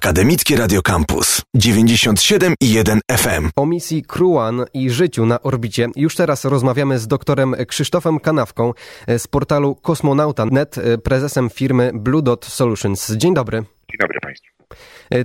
Akademickie Radio Campus 97 i 1 FM. O misji One i życiu na orbicie już teraz rozmawiamy z doktorem Krzysztofem Kanawką z portalu kosmonauta.net, prezesem firmy Blue Dot Solutions. Dzień dobry. Dzień dobry Państwu.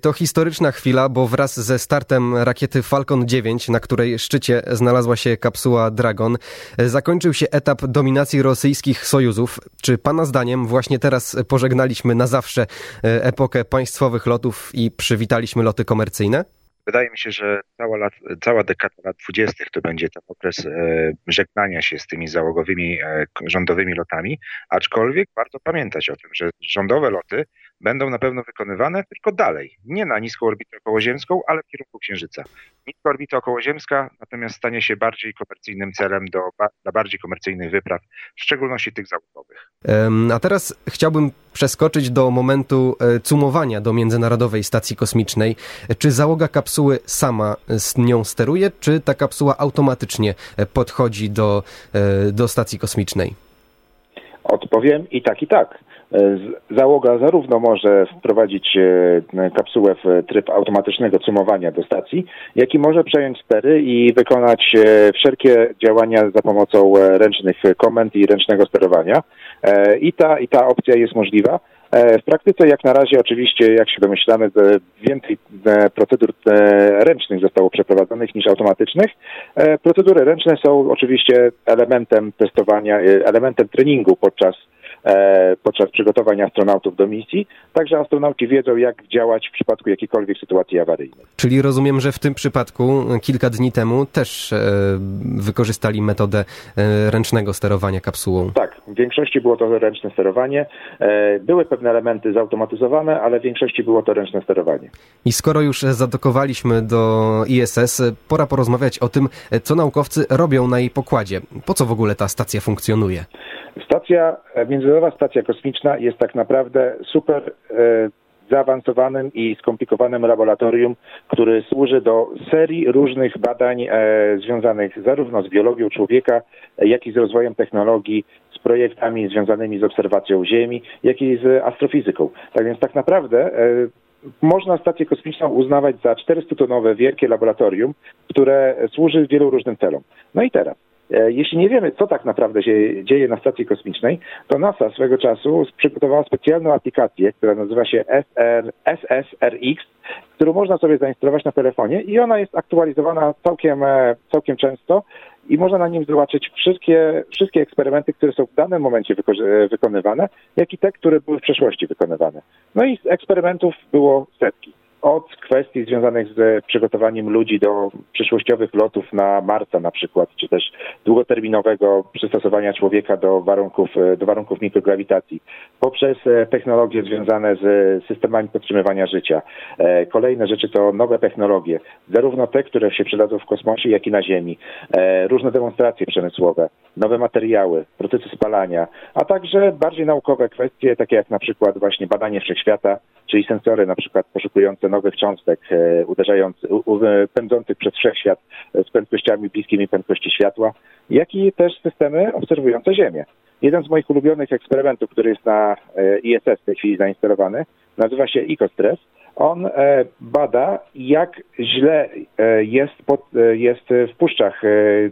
To historyczna chwila, bo wraz ze startem rakiety Falcon 9, na której szczycie znalazła się kapsuła Dragon, zakończył się etap dominacji rosyjskich sojuzów. Czy Pana zdaniem właśnie teraz pożegnaliśmy na zawsze epokę państwowych lotów i przywitaliśmy loty komercyjne? Wydaje mi się, że cała, lat, cała dekada lat 20. to będzie ten okres e, żegnania się z tymi załogowymi e, rządowymi lotami, aczkolwiek warto pamiętać o tym, że rządowe loty będą na pewno wykonywane tylko dalej, nie na niską orbitę okołoziemską, ale w kierunku Księżyca. Niska orbita okołoziemska natomiast stanie się bardziej komercyjnym celem do, dla bardziej komercyjnych wypraw, w szczególności tych załogowych. A teraz chciałbym przeskoczyć do momentu cumowania do Międzynarodowej Stacji Kosmicznej. Czy załoga kapsuły sama z nią steruje, czy ta kapsuła automatycznie podchodzi do, do stacji kosmicznej? Odpowiem i tak, i tak. Załoga zarówno może wprowadzić kapsułę w tryb automatycznego cumowania do stacji, jak i może przejąć stery i wykonać wszelkie działania za pomocą ręcznych komend i ręcznego sterowania. I ta, i ta opcja jest możliwa. W praktyce jak na razie oczywiście, jak się domyślamy, więcej procedur ręcznych zostało przeprowadzonych niż automatycznych. Procedury ręczne są oczywiście elementem testowania, elementem treningu podczas podczas przygotowań astronautów do misji. Także astronauci wiedzą, jak działać w przypadku jakiejkolwiek sytuacji awaryjnej. Czyli rozumiem, że w tym przypadku kilka dni temu też wykorzystali metodę ręcznego sterowania kapsułą. Tak, w większości było to ręczne sterowanie. Były pewne elementy zautomatyzowane, ale w większości było to ręczne sterowanie. I skoro już zadokowaliśmy do ISS, pora porozmawiać o tym, co naukowcy robią na jej pokładzie. Po co w ogóle ta stacja funkcjonuje? Stacja, Międzynarodowa Stacja Kosmiczna jest tak naprawdę super e, zaawansowanym i skomplikowanym laboratorium, który służy do serii różnych badań e, związanych zarówno z biologią człowieka, jak i z rozwojem technologii, z projektami związanymi z obserwacją Ziemi, jak i z astrofizyką. Tak więc tak naprawdę e, można stację kosmiczną uznawać za 400-tonowe wielkie laboratorium, które służy wielu różnym celom. No i teraz. Jeśli nie wiemy, co tak naprawdę się dzieje na stacji kosmicznej, to NASA swego czasu przygotowała specjalną aplikację, która nazywa się SR, SSRX, którą można sobie zainstalować na telefonie i ona jest aktualizowana całkiem, całkiem często i można na nim zobaczyć wszystkie, wszystkie eksperymenty, które są w danym momencie wykonywane, jak i te, które były w przeszłości wykonywane. No i eksperymentów było setki od kwestii związanych z przygotowaniem ludzi do przyszłościowych lotów na Marsa na przykład, czy też długoterminowego przystosowania człowieka do warunków, do warunków mikrograwitacji, poprzez technologie związane z systemami podtrzymywania życia. Kolejne rzeczy to nowe technologie, zarówno te, które się przydadzą w kosmosie, jak i na Ziemi. Różne demonstracje przemysłowe, nowe materiały, procesy spalania, a także bardziej naukowe kwestie, takie jak na przykład właśnie badanie wszechświata, czyli sensory na przykład poszukujące nowych cząstek e, uderzających, pędzących przez wszechświat z prędkościami bliskimi prędkości światła, jak i też systemy obserwujące Ziemię. Jeden z moich ulubionych eksperymentów, który jest na e, ISS w tej chwili zainstalowany, nazywa się EcoStress. On e, bada, jak źle jest, pod, jest w puszczach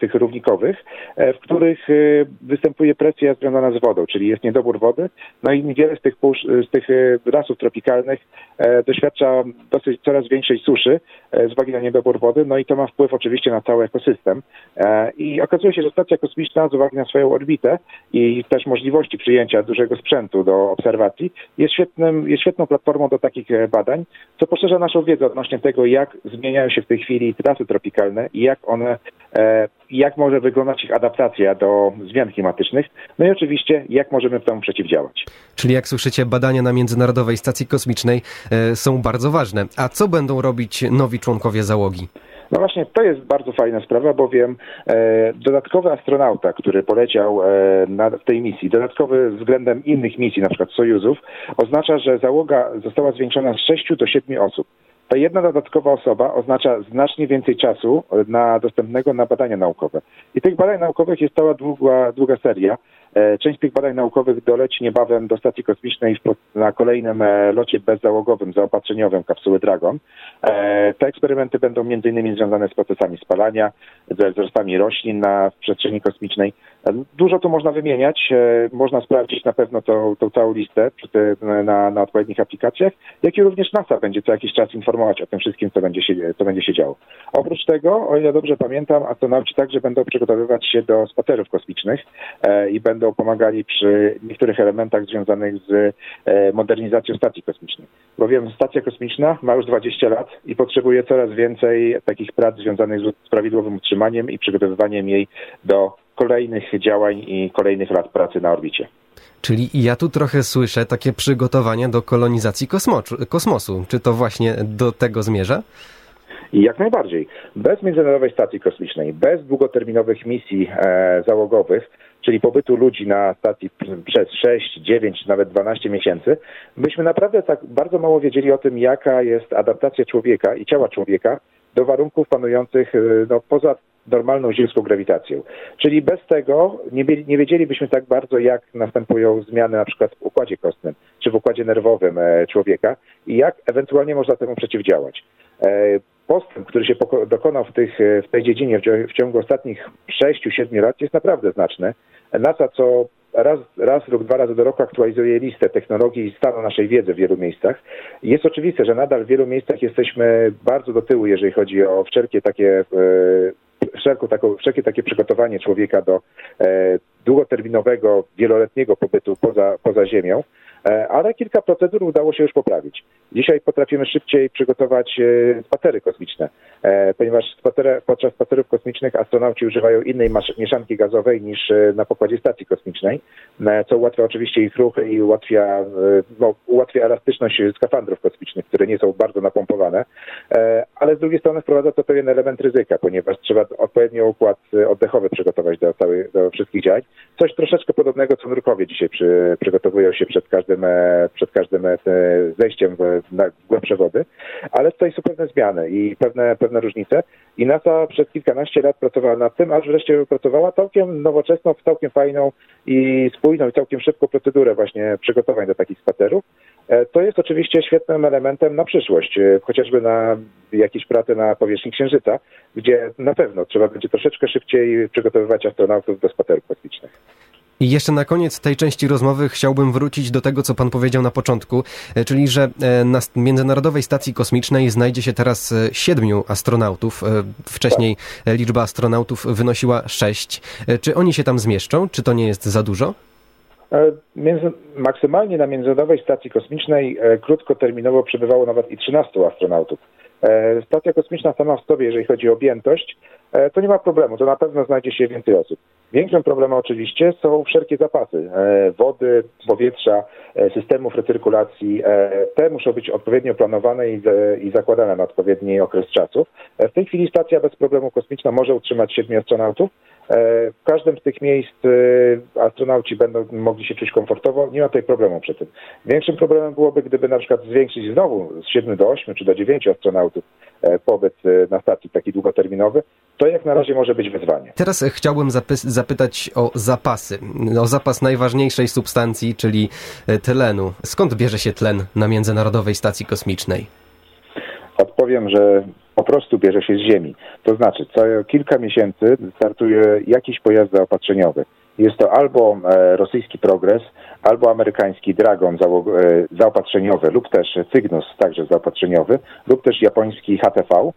tych równikowych, w których występuje presja związana z wodą, czyli jest niedobór wody. No i wiele z tych, pusz, z tych lasów tropikalnych doświadcza dosyć coraz większej suszy z uwagi na niedobór wody, no i to ma wpływ oczywiście na cały ekosystem. I okazuje się, że stacja kosmiczna z uwagi na swoją orbitę i też możliwości przyjęcia dużego sprzętu do obserwacji jest, świetnym, jest świetną platformą do takich badań, co poszerza naszą wiedzę odnośnie tego, jak zmieniają się w tej chwili trasy tropikalne i jak one, jak może wyglądać ich adaptacja do zmian klimatycznych, no i oczywiście jak możemy temu przeciwdziałać. Czyli jak słyszycie, badania na Międzynarodowej Stacji Kosmicznej są bardzo ważne. A co będą robić nowi członkowie załogi? No właśnie, to jest bardzo fajna sprawa, bowiem e, dodatkowy astronauta, który poleciał e, na, w tej misji, dodatkowy względem innych misji, na przykład Sojuzów, oznacza, że załoga została zwiększona z 6 do 7 osób. Ta jedna dodatkowa osoba oznacza znacznie więcej czasu na dostępnego na badania naukowe. I tych badań naukowych jest cała długa, długa seria. E, część tych badań naukowych doleci niebawem do stacji kosmicznej na kolejnym e, locie bezzałogowym, zaopatrzeniowym kapsuły Dragon. E, te eksperymenty będą m.in. związane z procesami spalania, ze wzrostami roślin na przestrzeni kosmicznej. Dużo tu można wymieniać. Można sprawdzić na pewno tą, tą całą listę na, na odpowiednich aplikacjach, jak i również NASA będzie co jakiś czas informować o tym wszystkim, co będzie się, co będzie się działo. Oprócz tego, o ile dobrze pamiętam, astronauci także będą przygotowywać się do spacerów kosmicznych i będą będą pomagali przy niektórych elementach związanych z e, modernizacją stacji kosmicznej. Bowiem stacja kosmiczna ma już 20 lat i potrzebuje coraz więcej takich prac związanych z prawidłowym utrzymaniem i przygotowywaniem jej do kolejnych działań i kolejnych lat pracy na orbicie. Czyli ja tu trochę słyszę takie przygotowania do kolonizacji kosmosu. Czy to właśnie do tego zmierza? I jak najbardziej. Bez Międzynarodowej Stacji Kosmicznej, bez długoterminowych misji e, załogowych, czyli pobytu ludzi na stacji przez 6, 9, nawet 12 miesięcy, byśmy naprawdę tak bardzo mało wiedzieli o tym, jaka jest adaptacja człowieka i ciała człowieka do warunków panujących y, no, poza normalną ziemską grawitacją. Czyli bez tego nie, nie wiedzielibyśmy tak bardzo, jak następują zmiany na przykład w układzie kostnym czy w układzie nerwowym e, człowieka i jak ewentualnie można temu przeciwdziałać. Postęp, który się dokonał w, tych, e, w tej dziedzinie w ciągu ostatnich 6-7 lat jest naprawdę znaczny. NASA co raz, raz lub dwa razy do roku aktualizuje listę technologii i stanu naszej wiedzy w wielu miejscach. Jest oczywiste, że nadal w wielu miejscach jesteśmy bardzo do tyłu, jeżeli chodzi o wszelkie takie e, wszelką taką, wszelkie takie przygotowanie człowieka do e, długoterminowego, wieloletniego pobytu poza, poza Ziemią. E, ale kilka procedur udało się już poprawić. Dzisiaj potrafimy szybciej przygotować e, spacery kosmiczne, e, ponieważ podczas spacerów kosmicznych astronauci używają innej mieszanki gazowej niż na pokładzie stacji kosmicznej, co ułatwia oczywiście ich ruchy i ułatwia, no, ułatwia elastyczność skafandrów kosmicznych, które nie są bardzo napompowane, ale z drugiej strony wprowadza to pewien element ryzyka, ponieważ trzeba odpowiednio układ oddechowy przygotować do, całych, do wszystkich działań. Coś troszeczkę podobnego, co nurkowie dzisiaj przy, przygotowują się przed każdym każdym, e, przed każdym e, zejściem w, na głębsze wody, ale tutaj są pewne zmiany i pewne, pewne różnice. I NASA przez kilkanaście lat pracowała nad tym, aż wreszcie wypracowała całkiem nowoczesną, całkiem fajną i spójną i całkiem szybką procedurę właśnie przygotowań do takich spacerów. E, to jest oczywiście świetnym elementem na przyszłość, chociażby na jakieś prace na powierzchni Księżyca, gdzie na pewno trzeba będzie troszeczkę szybciej przygotowywać astronautów do spacerów kosmicznych. I jeszcze na koniec tej części rozmowy chciałbym wrócić do tego, co pan powiedział na początku, e, czyli że e, na Międzynarodowej Stacji Kosmicznej znajdzie się teraz e, siedmiu astronautów. Wcześniej liczba astronautów wynosiła sześć. Czy oni się tam zmieszczą? Czy to nie jest za dużo? Między, maksymalnie na Międzynarodowej Stacji Kosmicznej krótkoterminowo przebywało nawet i 13 astronautów. Stacja kosmiczna sama w sobie, jeżeli chodzi o objętość, to nie ma problemu, to na pewno znajdzie się więcej osób. Większym problemem oczywiście są wszelkie zapasy e, wody, powietrza, e, systemów recyrkulacji. E, te muszą być odpowiednio planowane i, zakładane na odpowiedni okres czasu. W tej chwili stacja bez problemu kosmiczna może utrzymać siedmiu astronautów. W każdym z tych miejsc astronauci będą mogli się czuć komfortowo. Nie ma tutaj problemu przy tym. Większym problemem byłoby, gdyby na przykład zwiększyć znowu z 7 do 8 czy do 9 astronautów pobyt na stacji taki długoterminowy. To jak na razie może być wyzwanie. Teraz chciałbym zapytać o zapasy, o zapas najważniejszej substancji, czyli e, tlenu. Skąd bierze się tlen na Międzynarodowej Stacji Kosmicznej? Odpowiem, że po prostu bierze się z Ziemi. To znaczy, co kilka miesięcy startuje jakiś pojazd zaopatrzeniowy. Jest to albo e, rosyjski Progres, albo amerykański Dragon e, zaopatrzeniowy, lub też Cygnus, także zaopatrzeniowy, lub też japoński HTV.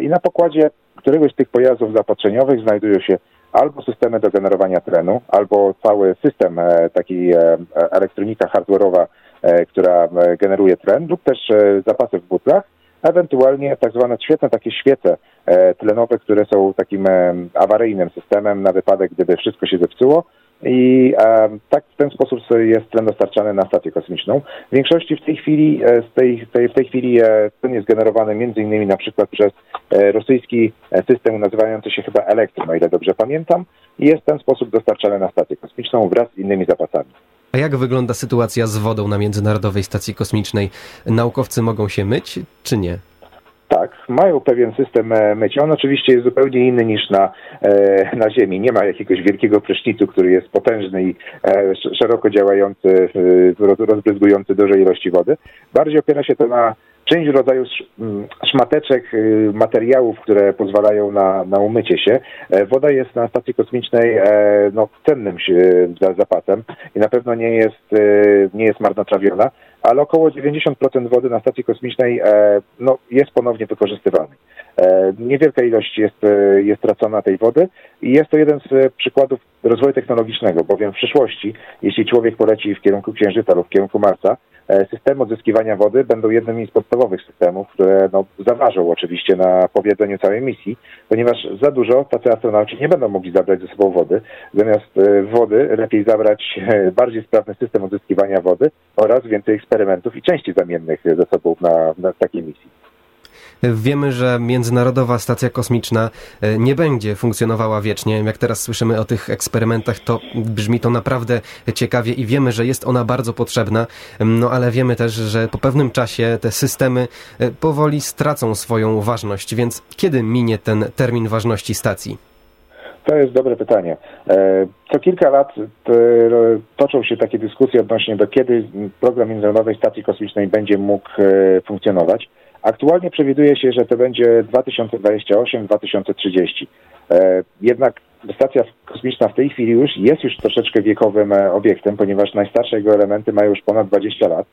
I na pokładzie któregoś z tych pojazdów zaopatrzeniowych znajdują się albo systemy do generowania tlenu, albo cały system, e, taki e, elektronika hardware'owa, e, która generuje tlen, lub też zapasy w butlach, ewentualnie tak zwane świetne takie świece tlenowe, które są takim awaryjnym systemem na wypadek, gdyby wszystko się zepsuło i e, tak w ten sposób jest tlen dostarczany na stację kosmiczną. W większości w tej chwili, e, z tej, tej, w tej chwili e, tlen jest generowany między innymi na przykład przez e, rosyjski e, system nazywający się chyba Elektrum, o ile dobrze pamiętam, i jest w ten sposób dostarczany na stację kosmiczną wraz z innymi zapasami. A jak wygląda sytuacja z wodą na Międzynarodowej Stacji Kosmicznej? Naukowcy mogą się myć, czy nie? Tak, mają pewien system e, mycia. On oczywiście jest zupełnie inny niż na, e, na Ziemi. Nie ma jakiegoś wielkiego prysznicu, który jest potężny i e, szeroko działający, rozbryzgujący duże ilości wody. Bardziej opiera się to na część rodzaju mm, szmateczek y, materiałów, które pozwalają na, na umycie się. Woda jest na stacji kosmicznej no, cennym zapasem i na pewno nie jest, nie jest marnotrawiona ale około 90% wody na stacji kosmicznej e, no, jest ponownie wykorzystywanej. E, niewielka ilość jest, e, jest tracona tej wody i jest to jeden z przykładów rozwoju technologicznego, bowiem w przyszłości, jeśli człowiek poleci w kierunku Księżyca lub w kierunku Marsa, systemy odzyskiwania wody będą jednym z podstawowych systemów, które no, zaważą oczywiście na powiedzeniu całej misji, ponieważ za dużo tacy astronauci nie będą mogli zabrać ze sobą wody. Zamiast wody lepiej zabrać bardziej sprawny system odzyskiwania wody oraz więcej eksperymentów i części zamiennych zasobów na, na takiej misji. Wiemy, że Międzynarodowa Stacja Kosmiczna e, nie będzie funkcjonowała wiecznie. Jak teraz słyszymy o tych eksperymentach, to brzmi to naprawdę ciekawie i wiemy, że jest ona bardzo potrzebna, no ale wiemy też, że po pewnym czasie te systemy e, powoli stracą swoją ważność, więc kiedy minie ten termin ważności stacji? To jest dobre pytanie. E, co kilka lat toczą się takie dyskusje odnośnie do kiedy program Międzynarodowej Stacji Kosmicznej będzie mógł funkcjonować. Aktualnie przewiduje się, że to będzie 2028-2030. E, jednak stacja kosmiczna w tej chwili już jest już troszeczkę wiekowym e, obiektem, ponieważ najstarsze jego elementy mają już ponad 20 lat.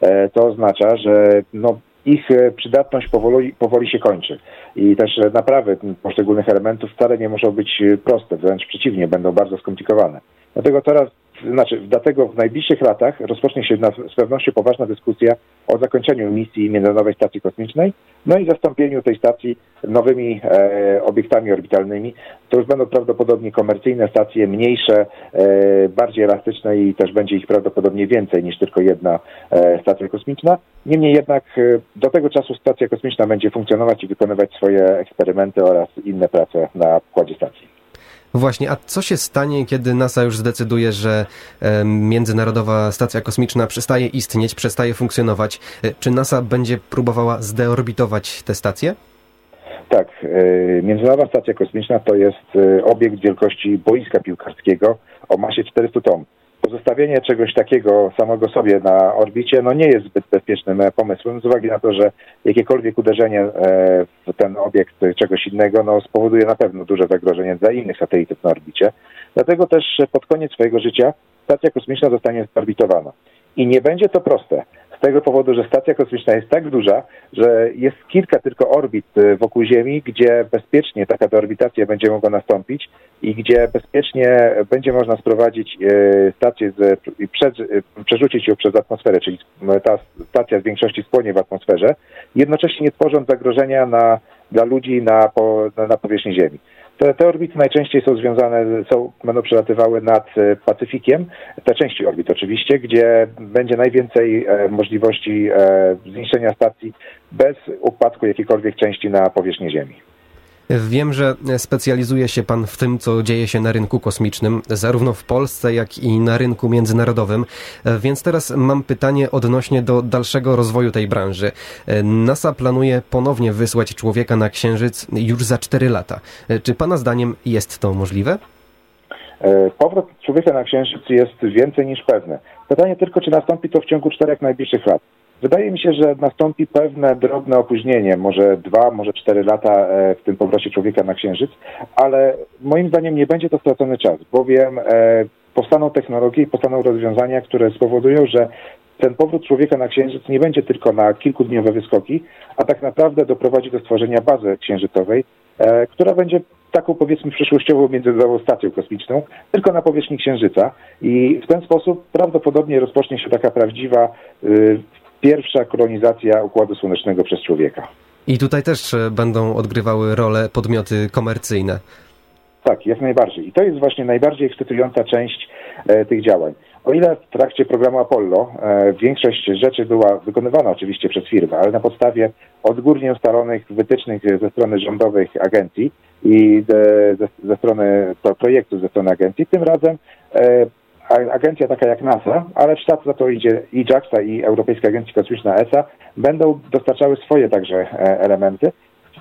E, to oznacza, że no, ich przydatność powoli, powoli się kończy. I też naprawy poszczególnych elementów wcale nie muszą być proste, wręcz przeciwnie, będą bardzo skomplikowane. Dlatego teraz znaczy, dlatego w najbliższych latach rozpocznie się z pewnością poważna dyskusja o zakończeniu misji Międzynarodowej Stacji Kosmicznej, no i zastąpieniu tej stacji nowymi e, obiektami orbitalnymi. To już będą prawdopodobnie komercyjne stacje, mniejsze, e, bardziej elastyczne i też będzie ich prawdopodobnie więcej niż tylko jedna e, stacja kosmiczna. Niemniej jednak e, do tego czasu stacja kosmiczna będzie funkcjonować i wykonywać swoje eksperymenty oraz inne prace na pokładzie stacji. Właśnie, a co się stanie, kiedy NASA już zdecyduje, że e, Międzynarodowa Stacja Kosmiczna przestaje istnieć, przestaje funkcjonować? E, czy NASA będzie próbowała zdeorbitować tę stację? Tak. E, Międzynarodowa Stacja Kosmiczna to jest obiekt wielkości boiska piłkarskiego o masie 400 ton pozostawienie czegoś takiego samego sobie na orbicie no nie jest zbyt bezpiecznym e, pomysłem z uwagi na to, że jakiekolwiek uderzenie e, w ten obiekt czegoś innego no, spowoduje na pewno duże zagrożenie dla innych satelitów na orbicie. Dlatego też pod koniec swojego życia stacja kosmiczna zostanie zorbitowana. I nie będzie to proste z tego powodu, że stacja kosmiczna jest tak duża, że jest kilka tylko orbit y, wokół Ziemi, gdzie bezpiecznie taka deorbitacja będzie mogła nastąpić i gdzie bezpiecznie będzie można sprowadzić y, stację i y, przerzucić ją przez atmosferę, czyli ta stacja w większości spłonie w atmosferze, jednocześnie nie tworząc zagrożenia na, dla ludzi na, na powierzchni Ziemi. Te, te orbity najczęściej są związane, są, będą przelatywały nad e, Pacyfikiem, te części orbit oczywiście, gdzie będzie najwięcej e, możliwości e, zniszczenia stacji bez upadku jakiejkolwiek części na powierzchni Ziemi. Wiem, że specjalizuje się Pan w tym, co dzieje się na rynku kosmicznym, zarówno w Polsce, jak i na rynku międzynarodowym. Więc teraz mam pytanie odnośnie do dalszego rozwoju tej branży. NASA planuje ponownie wysłać człowieka na Księżyc już za 4 lata. Czy Pana zdaniem jest to możliwe? E, powrót człowieka na Księżyc jest więcej niż pewne. Pytanie tylko, czy nastąpi to w ciągu czterech najbliższych lat. Wydaje mi się, że nastąpi pewne drobne opóźnienie, może dwa, może cztery lata e, w tym powrocie człowieka na Księżyc, ale moim zdaniem nie będzie to stracony czas, bowiem e, powstaną technologie i powstaną rozwiązania, które spowodują, że ten powrót człowieka na Księżyc nie będzie tylko na kilkudniowe wyskoki, a tak naprawdę doprowadzi do stworzenia bazy księżycowej, e, która będzie taką powiedzmy przyszłościową międzynarodową stacją kosmiczną, tylko na powierzchni Księżyca. I w ten sposób prawdopodobnie rozpocznie się taka prawdziwa y, pierwsza kolonizacja Układu Słonecznego przez człowieka. I tutaj też e, będą odgrywały rolę podmioty komercyjne. Tak, jak najbardziej. I to jest właśnie najbardziej ekscytująca część e, tych działań. O ile w trakcie programu Apollo e, większość rzeczy była wykonywana oczywiście przez firmy, ale na podstawie odgórnie ustalonych wytycznych ze strony rządowych agencji i ze, ze, ze strony projektu ze strony agencji, tym razem e, agencja taka jak NASA, ale w ślad za to idzie i JAXA i Europejska Agencja Kosmiczna ESA, będą dostarczały swoje także e, elementy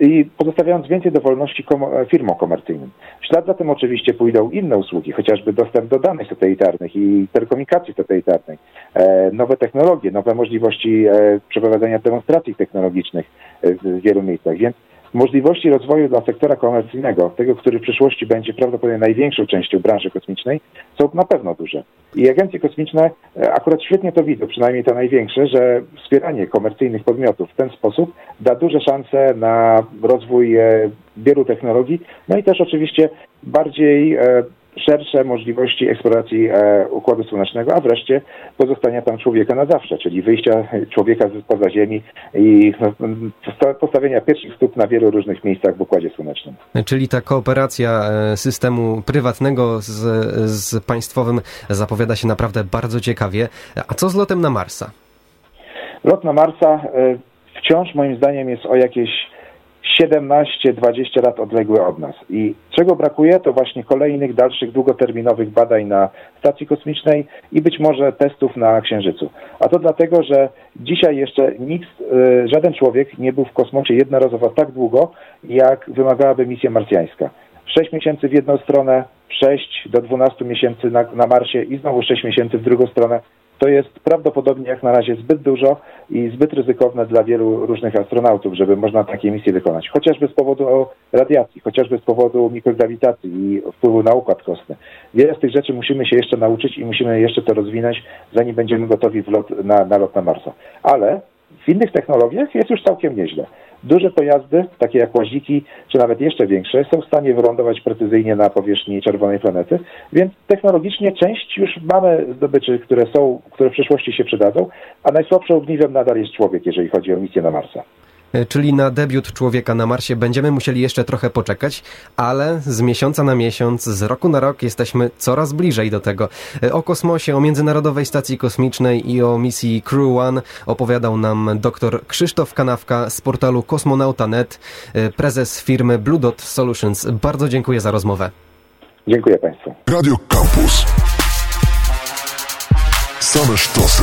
i pozostawiając więcej dowolności kom firmom komercyjnym. W ślad za tym oczywiście pójdą inne usługi, chociażby dostęp do danych satelitarnych i telekomunikacji satelitarnej, e, nowe technologie, nowe możliwości e, przeprowadzenia demonstracji technologicznych e, w wielu miejscach. Więc możliwości rozwoju dla sektora komercyjnego, tego, który w przyszłości będzie prawdopodobnie największą częścią branży kosmicznej, są na pewno duże. I agencje kosmiczne e, akurat świetnie to widzą, przynajmniej te największe, że wspieranie komercyjnych podmiotów w ten sposób da duże szanse na rozwój e, wielu technologii, no i też oczywiście bardziej e, szersze możliwości eksploracji e, Układu Słonecznego, a wreszcie pozostania tam człowieka na zawsze, czyli wyjścia człowieka poza Ziemi i no, postawienia pierwszych stóp na wielu różnych miejscach w Układzie Słonecznym. Czyli ta kooperacja e, systemu prywatnego z, z państwowym zapowiada się naprawdę bardzo ciekawie. A co z lotem na Marsa? Lot na Marsa e, wciąż moim zdaniem jest o jakieś 17-20 lat odległe od nas. I czego brakuje, to właśnie kolejnych, dalszych, długoterminowych badań na stacji kosmicznej i być może testów na Księżycu. A to dlatego, że dzisiaj jeszcze nikt, y, żaden człowiek nie był w kosmosie jednorazowo tak długo, jak wymagałaby misja marsjańska. 6 miesięcy w jedną stronę, 6 do 12 miesięcy na, na Marsie i znowu 6 miesięcy w drugą stronę to jest prawdopodobnie jak na razie zbyt dużo i zbyt ryzykowne dla wielu różnych astronautów, żeby można takie misje wykonać. Chociażby z powodu radiacji, chociażby z powodu mikrograwitacji i wpływu na układ kostny. Wiele z tych rzeczy musimy się jeszcze nauczyć i musimy jeszcze to rozwinąć, zanim będziemy gotowi lot, na, na lot na Marsa. Ale w innych technologiach jest już całkiem nieźle. Duże pojazdy, takie jak łaziki, czy nawet jeszcze większe, są w stanie wylądować precyzyjnie na powierzchni czerwonej planety, więc technologicznie część już mamy zdobyczy, które są, które w przyszłości się przydadzą, a najsłabszym ogniwem nadal jest człowiek, jeżeli chodzi o misję na Marsa. E, czyli na debiut człowieka na Marsie będziemy musieli jeszcze trochę poczekać, ale z miesiąca na miesiąc, z roku na rok jesteśmy coraz bliżej do tego. E, o kosmosie, o Międzynarodowej Stacji Kosmicznej i o misji Crew One opowiadał nam dr Krzysztof Kanawka z portalu kosmonauta.net, e, prezes firmy Blue Dot Solutions. Bardzo dziękuję za rozmowę. Dziękuję Państwu. Radio Campus. Same sztosy.